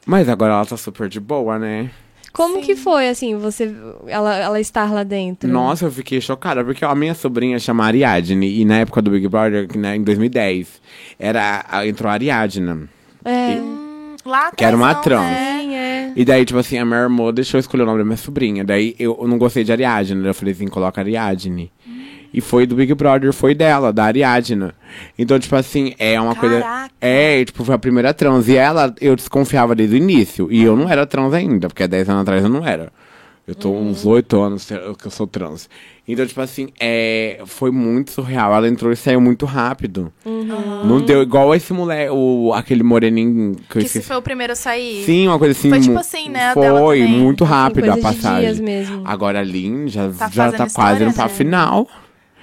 Mas agora ela tá super de boa, né?
Como
Sim.
que foi, assim, você, ela, ela estar lá dentro?
Nossa, eu fiquei chocada, porque a minha sobrinha chama Ariadne, e na época do Big Brother, que, né, em 2010, era, entrou a Ariadna.
É.
E-
Hum, lá
Que era uma trans.
não, né?
Sim, é.
E daí, tipo assim, a minha irmã deixou eu escolher o nome da minha sobrinha. Daí eu não gostei de Ariadne. Eu falei assim, coloca Ariadne. E foi do Big Brother, foi dela, da Ariadna. Então, tipo assim, é uma coisa.
Caraca.
É, tipo, foi a primeira trans. E ela, eu desconfiava desde o início. E eu não era trans ainda, porque há 10 anos atrás eu não era. Eu tô uns 8 anos que eu sou trans. Então, tipo assim, é, foi muito surreal. Ela entrou e saiu muito rápido. Não deu igual esse moleque, o, aquele moreninho que eu
Que foi o primeiro a sair.
Sim, uma coisa assim.
Foi tipo assim, né, a dela
Foi, muito
Assim,
rápido a
coisa de
passagem.
dias mesmo.
Agora a Lin já,
Tá
já tá quase indo pra
né?
final.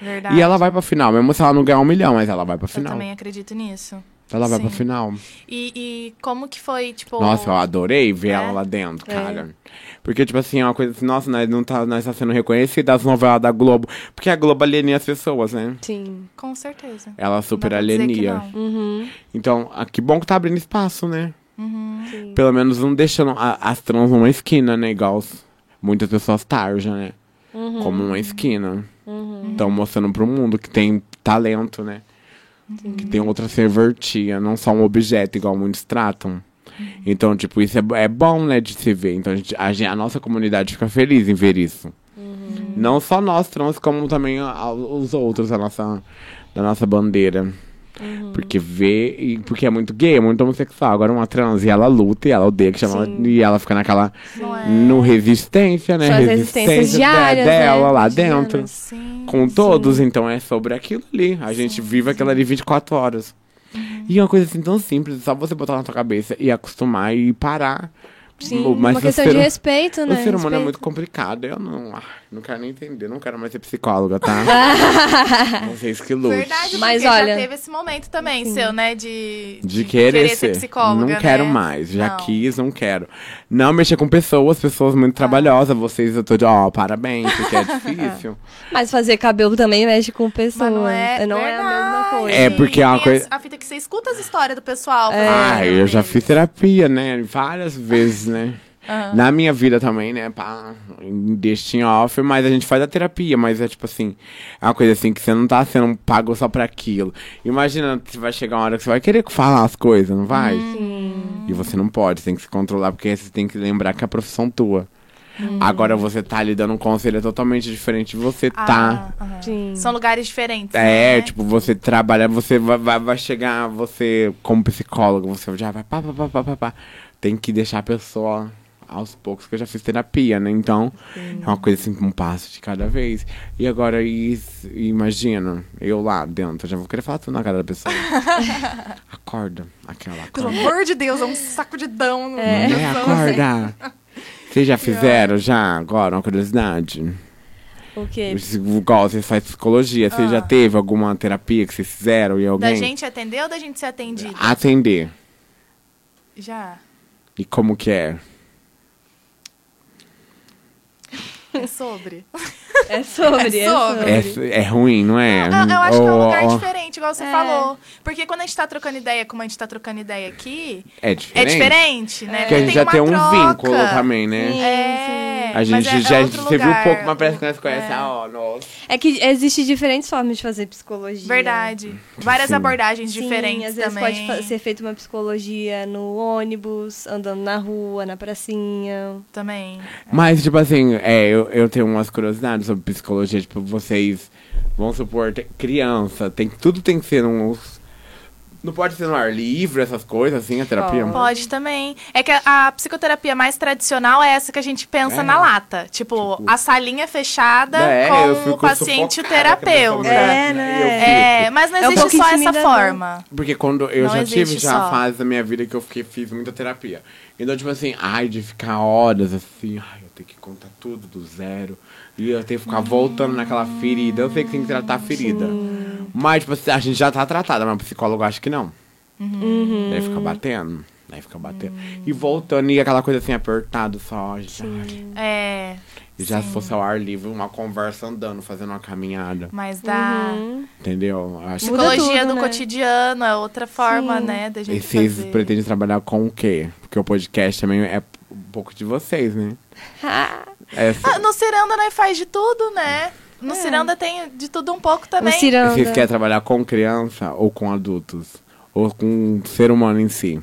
Verdade.
E ela vai pra final, mesmo se ela não ganhar um milhão, mas ela vai pra
Eu
final.
também acredito nisso.
Ela vai
Sim.
pra final.
E, e como que foi, tipo...
Nossa, eu adorei ver
É?
ela lá dentro,
É.
cara. Porque, tipo assim, é uma coisa assim, nossa, nós não tá, nós tá sendo reconhecida as novelas da Globo. Porque a Globo alienia as pessoas, né?
Sim.
Com certeza.
Ela super
Não dá pra dizer que
alienia.
não.
Uhum.
Então, ah, que bom que tá abrindo espaço, né?
Uhum.
Pelo menos não deixando a- as trans numa esquina, né? Igual os- muitas pessoas tarja, né?
Uhum.
Como uma esquina.
Uhum.
Estão mostrando pro mundo que tem talento, né? Que tem outra serventia, não só um objeto, igual muitos tratam. Então, tipo, isso é, é bom, né, de se ver. Então, a, gente- a, a nossa comunidade fica feliz em ver isso. Não só nós trans, como também a- os outros da nossa, da nossa bandeira. Porque vê, porque é muito gay, é muito homossexual. Agora uma trans e ela luta e ela odeia que chama
Sim.
e ela fica naquela
é?
no resistência, né?
São as resistências diárias,
dela
né?
lá dentro.
Sim.
Com todos, então é sobre aquilo ali. A gente vive aquilo ali 24 horas. E é uma coisa assim tão simples, só você botar na sua cabeça e acostumar e parar.
Sim, uma questão
ser-
de respeito, né?
O ser humano é muito complicado. Eu não, ah, não quero nem entender, não quero mais ser psicóloga, tá? Vocês que lutem.
Verdade,
Mas olha-
já teve esse momento também seu, né? De,
De querer, ser.
psicóloga,
Não quero
né?
mais. Já
Não.
quis, não quero. Não mexer com pessoas, pessoas muito trabalhosas. Vocês, eu tô de, ó, parabéns, porque é difícil.
Mas fazer cabelo também mexe com pessoa.
Mas não é,
não é a mesma coisa.
É, porque é uma coisa-
A fita que você escuta as histórias do pessoal.
É.
Ah, eu já fiz terapia, né? Várias vezes, né? Na minha vida também, né? Pá, em destino off, mas a gente faz a terapia, mas é tipo assim, é uma coisa assim que você não tá sendo pago só pra aquilo. Imagina que vai chegar uma hora que você vai querer falar as coisas, não vai? E você não pode, você tem que se controlar, porque você tem que lembrar que é a profissão tua. Agora você tá ali dando um conselho totalmente diferente de você
Ah,
tá.
aham.
Sim.
São lugares diferentes.
É,
né?
tipo, você trabalha, você vai, vai, vai chegar, você como psicólogo, você já vai pá, pá, pá, pá, pá, pá. Tem que deixar a pessoa aos poucos, que eu já fiz terapia, né? Então, é uma coisa assim, um passo de cada vez. E agora, is- imagina, eu lá dentro, já vou querer falar tudo na cara da pessoa. acorda, aquela
Pelo
acorda.
amor de Deus, é um sacudidão. No
É,
no coração, assim.
acorda. Vocês já fizeram, já, agora, uma curiosidade?
O quê?
Igual você faz psicologia, você já teve alguma terapia que vocês fizeram e
Da
alguém
gente atender ou da gente ser atendido?
atender?
Já.
E como que é?
É sobre.
É sobre,
É
é
sobre.
É, é ruim, não é?
Eu, eu acho que é um lugar
ou-
diferente, igual você
É.
falou. Porque quando a gente tá trocando ideia, como a gente tá trocando ideia aqui,
É
é
diferente.
diferente, né?
Porque a gente já
uma
tem um
troca.
vínculo também, né?
Sim,
É,
A
mas
gente
é- é
já
outro
você viu um pouco, mas parece que nós conhecemos.
É.
Ah, ó, nossa.
É que existem diferentes formas de fazer psicologia.
Verdade. Várias
Sim.
abordagens
Sim,
diferentes
às vezes
também.
pode ser feita uma psicologia no ônibus, andando na rua, na pracinha.
Também.
Mas, tipo assim, é, eu, eu tenho umas curiosidades sobre psicologia. Tipo, vocês, vamos supor, tem criança, tem, tudo tem que ser uns. Não pode ser no ar livre, essas coisas, assim, a terapia?
Pode.
Pode também. É que a, a psicoterapia mais tradicional é essa que a gente pensa
É.
na lata. Tipo,
Tipo-
a salinha fechada
É, eu
com
fico
o paciente e o terapeuta.
É, né?
eu
É, mas não
É um
existe
pouco
só essa forma.
Porque quando eu
Não
já tive já
só.
a fase da minha vida que eu fiquei, fiz muita terapia. Então, tipo assim, ai, de ficar horas assim, ai, eu tenho que contar tudo do zero. E eu tenho que ficar voltando naquela ferida. Eu sei que tem que tratar a ferida. Mas, tipo assim, a gente já tá tratada, mas o psicólogo acha que não.
Uhum.
Daí fica batendo. Daí fica batendo. E voltando, e aquela coisa assim, apertado só. Já,
É,
e já
sim.
se fosse ao ar livre, uma conversa andando, fazendo uma caminhada.
mas da
Uhum.
Entendeu? Eu Acho
psicologia
tudo,
do
né?
cotidiano é outra forma,
Sim.
né, da
E
gente
vocês
fazer.
pretendem trabalhar com o quê? Porque o podcast também é um pouco de vocês, né? É,
Ah, no Ciranda nós faz de tudo, né? No
É.
Ciranda tem de tudo um pouco também.
ciranda.
vocês querem trabalhar com criança ou com adultos? Ou com o ser humano em si?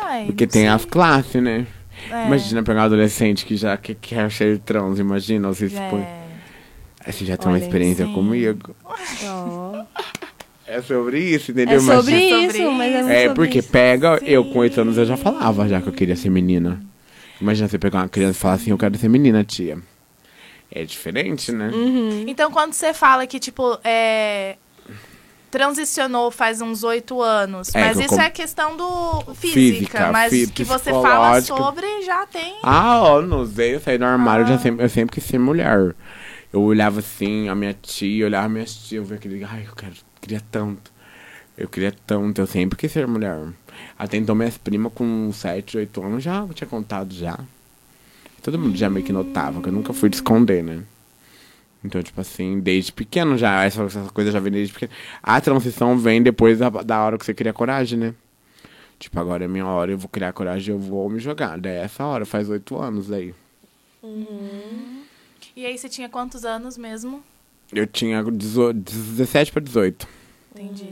Ai,
Porque tem
sei.
as classes, né?
É,
Imagina pegar um adolescente que já que quer ser trans, imagina, põem.
é.
Aí Você já tem uma
Olha,
experiência
sim.
comigo.
Ó.
É sobre isso, entendeu?
É sobre
Sobre
isso, mas é muito
É,
sobre
porque
isso.
pega, eu com
Sim.
oito anos eu já falava já que eu queria ser menina. Imagina você pegar uma criança e falar assim, eu quero ser menina, tia. É diferente, né?
Uhum.
Então, quando você fala que, tipo, é, transicionou faz uns oito anos,
É,
mas isso
com-
é questão do física,
Física,
mas
fi-
que você fala sobre já tem.
Ah, ó, não sei, eu saí do armário, eu,
Ah.
já sempre, eu sempre quis ser mulher. Eu olhava assim, a minha tia, eu olhava a minha tia, eu via aquele, ai, eu quero, queria tanto. Eu queria tanto, eu sempre quis ser mulher. Até então minhas primas com 7, 8 anos já tinha contado já. Todo mundo já meio que notava, que eu nunca fui de esconder, né? Então, tipo assim, desde pequeno já, essa, essa coisa já vem desde pequeno. A transição vem depois da, da hora que você cria coragem, né? Tipo, agora é minha hora, eu vou criar coragem, eu vou me jogar. Daí é essa hora, faz oito anos aí.
E aí você tinha quantos anos mesmo?
Eu tinha 18 17 pra 18.
Entendi.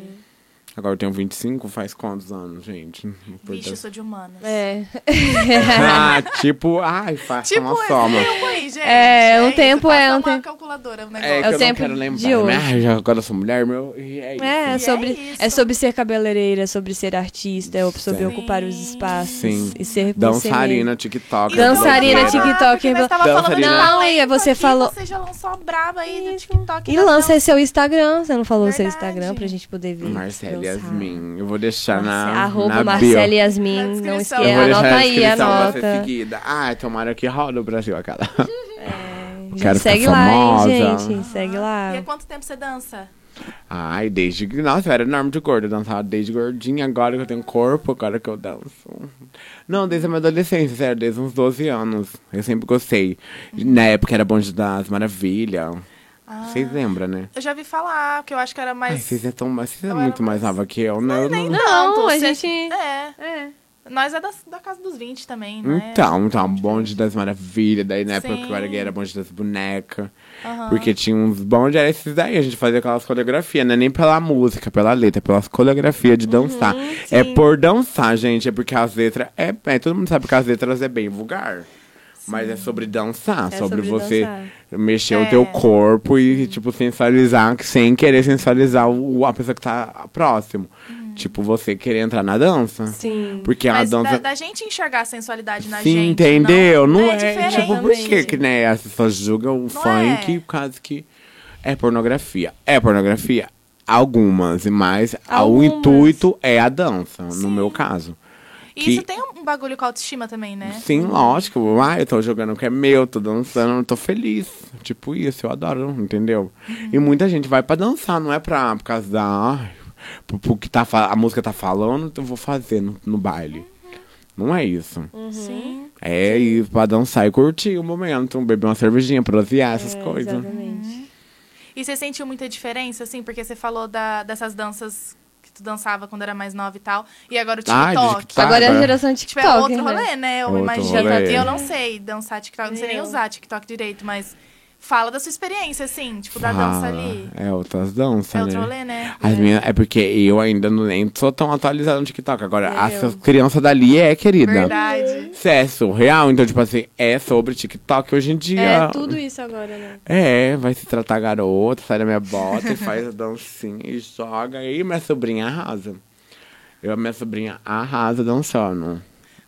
Agora eu tenho 25, faz quantos anos, gente? Por
Vixe, eu
Deus.
sou de humanas.
É.
ah, tipo, ai, faça
Tipo,
uma soma.
tempo aí, gente.
É, um
isso,
tempo é, um
uma
tempo-
calculadora, o
É,
negócio.
que
o
eu não
tempo
quero lembrar.
de
né?
hoje.
Ah, já agora eu sou mulher, meu. E é isso.
É, é
E é
sobre,
isso.
é sobre ser cabeleireira, é sobre ser artista, é sobre
Sim.
ocupar os espaços
Sim.
e ser
Dançarina, TikTok.
Dançarina,
blogueira.
TikTok,
tava falando
Dançarina.
Não, e você falou-
Você já lançou a braba aí do TikTok.
E lança
dança.
seu Instagram, você não falou o seu
Verdade.
Instagram pra gente poder ver.
Marcela. Yasmin. Eu vou deixar
Marce-
na,
Arroba
na bio.
Marcela Yasmin, não esqueça,
Eu deixar
anota aí, anota.
Ah, tomara que roda o Brasil, aquela. Quero ficar
segue lá,
famosa.
hein, gente, segue lá.
E há quanto tempo você dança?
Ai, desde. Nossa, eu era enorme de gordo. Eu dançava desde gordinha. Agora que eu tenho corpo, agora que eu danço. Não, desde a minha adolescência, sério, desde uns 12 anos. Eu sempre gostei. Na época era Bonde das Maravilha. Vocês lembram, né?
Eu já vi falar, que eu acho que era
Ai,
mais...
vocês é tão, vocês é muito mais
mais-
nova que eu, né?
Nem
não-
Não,
tanto,
a gente-
É,
É.
nós é da, da casa dos 20 também, né?
Então, então, bonde das maravilhas. Daí na época
Sim.
que eu era gay era bonde das bonecas.
Aham.
Porque tinha uns bondes, era esses daí. A gente fazia aquelas coreografias, não é nem pela música, pela letra, é pelas coreografias de dançar. é
sim.
por dançar, gente. É porque as letras. É, é, todo mundo sabe que as letras é bem vulgar. Mas é sobre dançar,
É
sobre,
sobre
você
dançar.
mexer
É.
o teu corpo e, tipo, sensualizar, sem querer sensualizar o, a pessoa que tá próximo. Tipo, você querer entrar na dança.
Sim.
Porque a
Mas
dança.
da, da gente enxergar a sensualidade na
Sim,
gente.
entendeu? Não, é,
diferente.
tipo, por que que, né, as pessoas julgam o funk
é.
por causa que é pornografia. É pornografia? Algumas, mas o
Algumas.
intuito é a dança, no meu caso.
E
que-
isso tem um bagulho com autoestima também, né?
Sim, lógico. Ah, eu tô jogando o que é meu, tô dançando, tô feliz. Tipo isso, eu adoro, entendeu? E muita gente vai pra dançar, não é pra, por causa da... Ai, por, por que tá, a música tá falando, então eu vou fazer no, no baile. Não é isso.
Sim.
É ir pra dançar e curtir o momento, beber uma cervejinha, prosear, essas
É,
coisas.
Exatamente.
E você sentiu muita diferença, assim? Porque você falou da, dessas danças que tu dançava quando era mais nova e tal. E agora o
Ai,
TikTok.
TikTok.
Agora é a
agora-
geração
Tipo, é
TikTok,
outro
né?
rolê, né? Eu
Outro
imagino.
rolê.
Eu não sei dançar TikTok, não sei nem
Eu.
usar TikTok direito, mas fala da sua experiência, assim, tipo, da
Fala.
dança ali.
É outras danças,
É
né?
outro rolê, né?
As minhas, é porque eu ainda não nem sou tão atualizado no TikTok. Agora,
Eu.
essas crianças dali é, querida.
Verdade.
Isso é surreal, então, tipo assim, é sobre TikTok hoje em dia.
É tudo isso agora, né?
É, vai se tratar garota, sai da minha bota e faz a dancinha e joga. aí minha sobrinha arrasa. Eu, minha sobrinha arrasa dançando.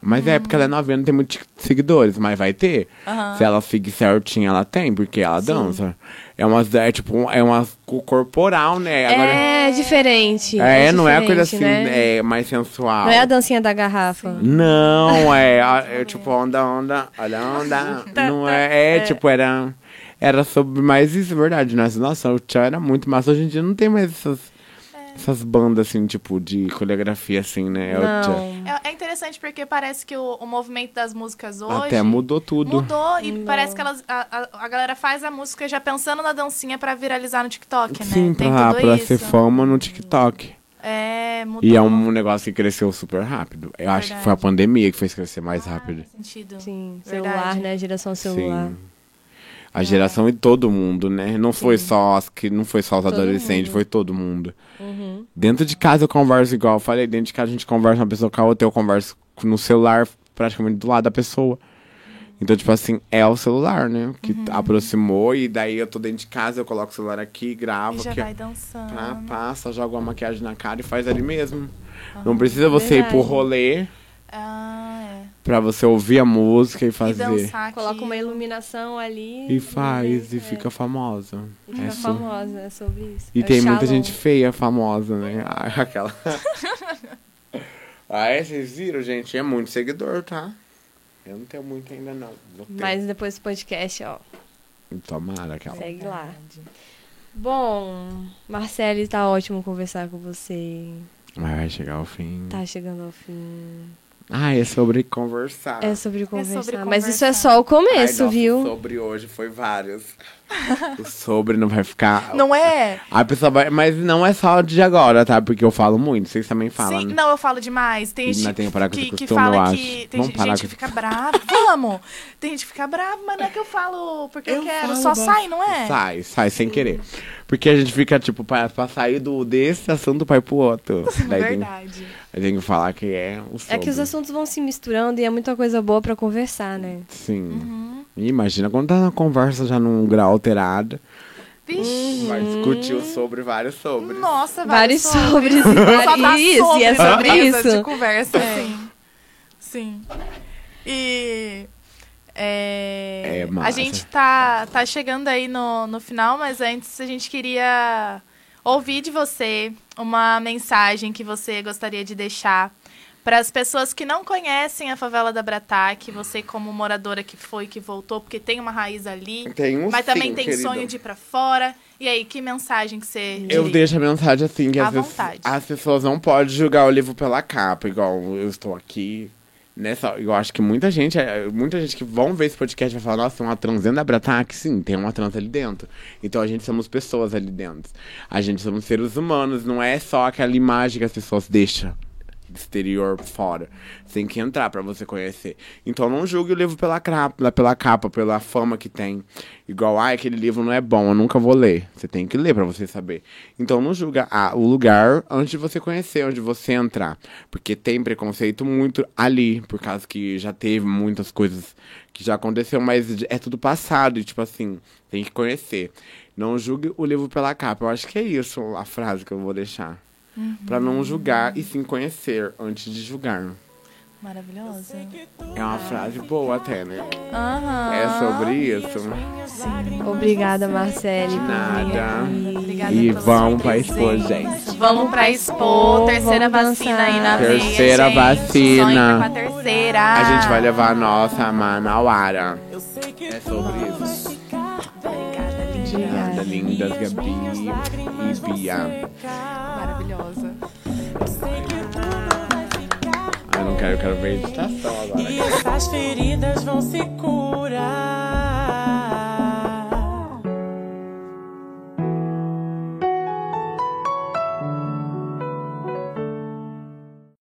Mas é porque ela é novinha, não tem muitos seguidores, mas vai ter.
Aham.
Se ela seguir certinho, ela tem, porque ela dança. É uma, é tipo, é uma co- corporal, né? Agora,
É diferente.
é, não é a coisa assim,
diferente, né?
é mais sensual.
Não é a dancinha da garrafa.
Não, é, a- é tipo onda, onda, olha onda. Não é, é, tipo, era, era sobre mais isso, é verdade. Nossa, nossa, o tchau era muito massa. Hoje em dia não tem mais essas, essas bandas, assim, tipo, de coreografia, assim, né? É.
Não.
É, é interessante porque parece que o, o movimento das músicas hoje.
Até mudou tudo.
Mudou e parece que elas, a, a, a galera faz a música já pensando na dancinha pra viralizar no TikTok, né?
Sim,
Tem
pra,
tudo
pra
isso.
ser fama no TikTok.
É, mudou.
E é um negócio que cresceu super rápido. Eu acho que foi a
Verdade.
pandemia que fez crescer mais rápido.
Faz sentido.
Sim,
Verdade.
celular, né? Geração celular.
Sim. A geração e todo mundo, né? Não foi só as que não foi só os
Todo
adolescentes,
mundo.
foi todo mundo.
Uhum.
Dentro de casa eu converso igual eu falei, dentro de casa a gente conversa uma pessoa com a outra, eu converso no celular praticamente do lado da pessoa. Então, tipo assim, é o celular, né? Que
Uhum.
aproximou e daí eu tô dentro de casa, eu coloco o celular aqui, gravo
E já
aqui,
vai dançando.
Pá, passa, joga uma maquiagem na cara e faz ali mesmo. Não precisa você ir
Verdade.
pro rolê
Ah, é.
pra você ouvir a música e
E
fazer.
dançar aqui.
Coloca uma iluminação ali.
E faz, e
é.
fica famosa.
E fica
É
famosa, é sobre isso.
E
É
tem muita gente feia, famosa, né? Ah, aquela. ah, é? Vocês viram, gente? É muito seguidor, tá? Eu não tenho muito ainda, não. Ter.
Mas depois do podcast, ó,
Tomara aquela.
segue lá. Bom, Marcele, tá ótimo conversar com você.
Mas vai chegar ao fim.
Tá chegando ao fim.
Ah, é sobre conversar.
É sobre conversar.
sobre
Mas isso é
conversar.
só o
Ai,
começo,
nossa,
viu?
O sobre hoje foi vários. o sobre não vai ficar.
Não é?
A pessoa vai. Mas não é só de agora, tá? Porque eu falo muito. Vocês também falam.
Sim,
né?
não, eu falo demais. Tem gente
que
que,
eu
que
eu
fala
acho.
que. Tem
Vamos
gente,
parar
gente que fica brava. Vamos! Tem gente que fica brava, mas não é que eu falo porque eu, quero.
falo
Só
bastante.
sai, não é?
Sai, sai sem querer. Porque a gente fica, tipo, pra, pra sair do, desse assunto pra ir pro outro. Daí tem, Aí tem que falar que é o
É que os
sobre.
assuntos vão se misturando e é muita coisa boa pra conversar, né?
Sim.
Uhum.
Imagina quando tá na conversa já num grau alterado.
Vixe.
Vai discutir sobre vários sobre.
Nossa,
Vários
vários
sobres e
Só dá
vários. Isso, e é
sobre
sobre isso.
de conversa, sim. Sim. E é,
É
a gente tá, tá chegando aí no, no final, mas antes a gente queria ouvir de você uma mensagem que você gostaria de deixar para as pessoas que não conhecem a favela da Brataque, você como moradora que foi, que voltou, porque tem uma raiz ali,
Tem um
mas também
sim,
tem
querido.
sonho de ir para fora. E aí, que mensagem que você
Eu
diria?
deixo a mensagem assim, que
À
as, pessoas-
vontade.
as pessoas não podem julgar o livro pela capa, igual eu estou aqui. Nessa, eu acho que muita gente, é, muita gente que vão ver esse podcast vai falar, nossa, uma trans dentro da Brataque? Sim, tem uma trans ali dentro. Então a gente somos pessoas ali dentro. A gente somos seres humanos, não é só aquela imagem que as pessoas deixam exterior fora. Tem que entrar pra você conhecer. Então não julgue o livro pela capa, pela capa, pela fama que tem. Igual, ah, aquele livro não é bom, eu nunca vou ler. Você tem que ler pra você saber. Então não julga ah, o lugar antes de você conhecer, antes de você entrar. Porque tem preconceito muito ali, por causa que já teve muitas coisas que já aconteceu, mas é tudo passado, e tipo assim, tem que conhecer. Não julgue o livro pela capa. Eu acho que é isso a frase que eu vou deixar. Pra não julgar e sim conhecer antes de julgar.
Maravilhosa.
É uma frase boa até, né?
Aham.
É sobre isso.
Obrigada, Marcele. por
Nada.
Obrigada
E vamos pra expor, gente.
Vamos pra expor. Terceira
Vamos
vacina aí na
dançar.
veia,
Terceira
gente.
vacina.
Com a terceira.
A gente vai levar a nossa Manauara. É sobre isso.
Obrigada,
Obrigada,
linda.
lindas Gabi e Bia.
Maravilhosa.
Eu não quero, eu quero ver a editação agora.
E essas feridas vão se curar.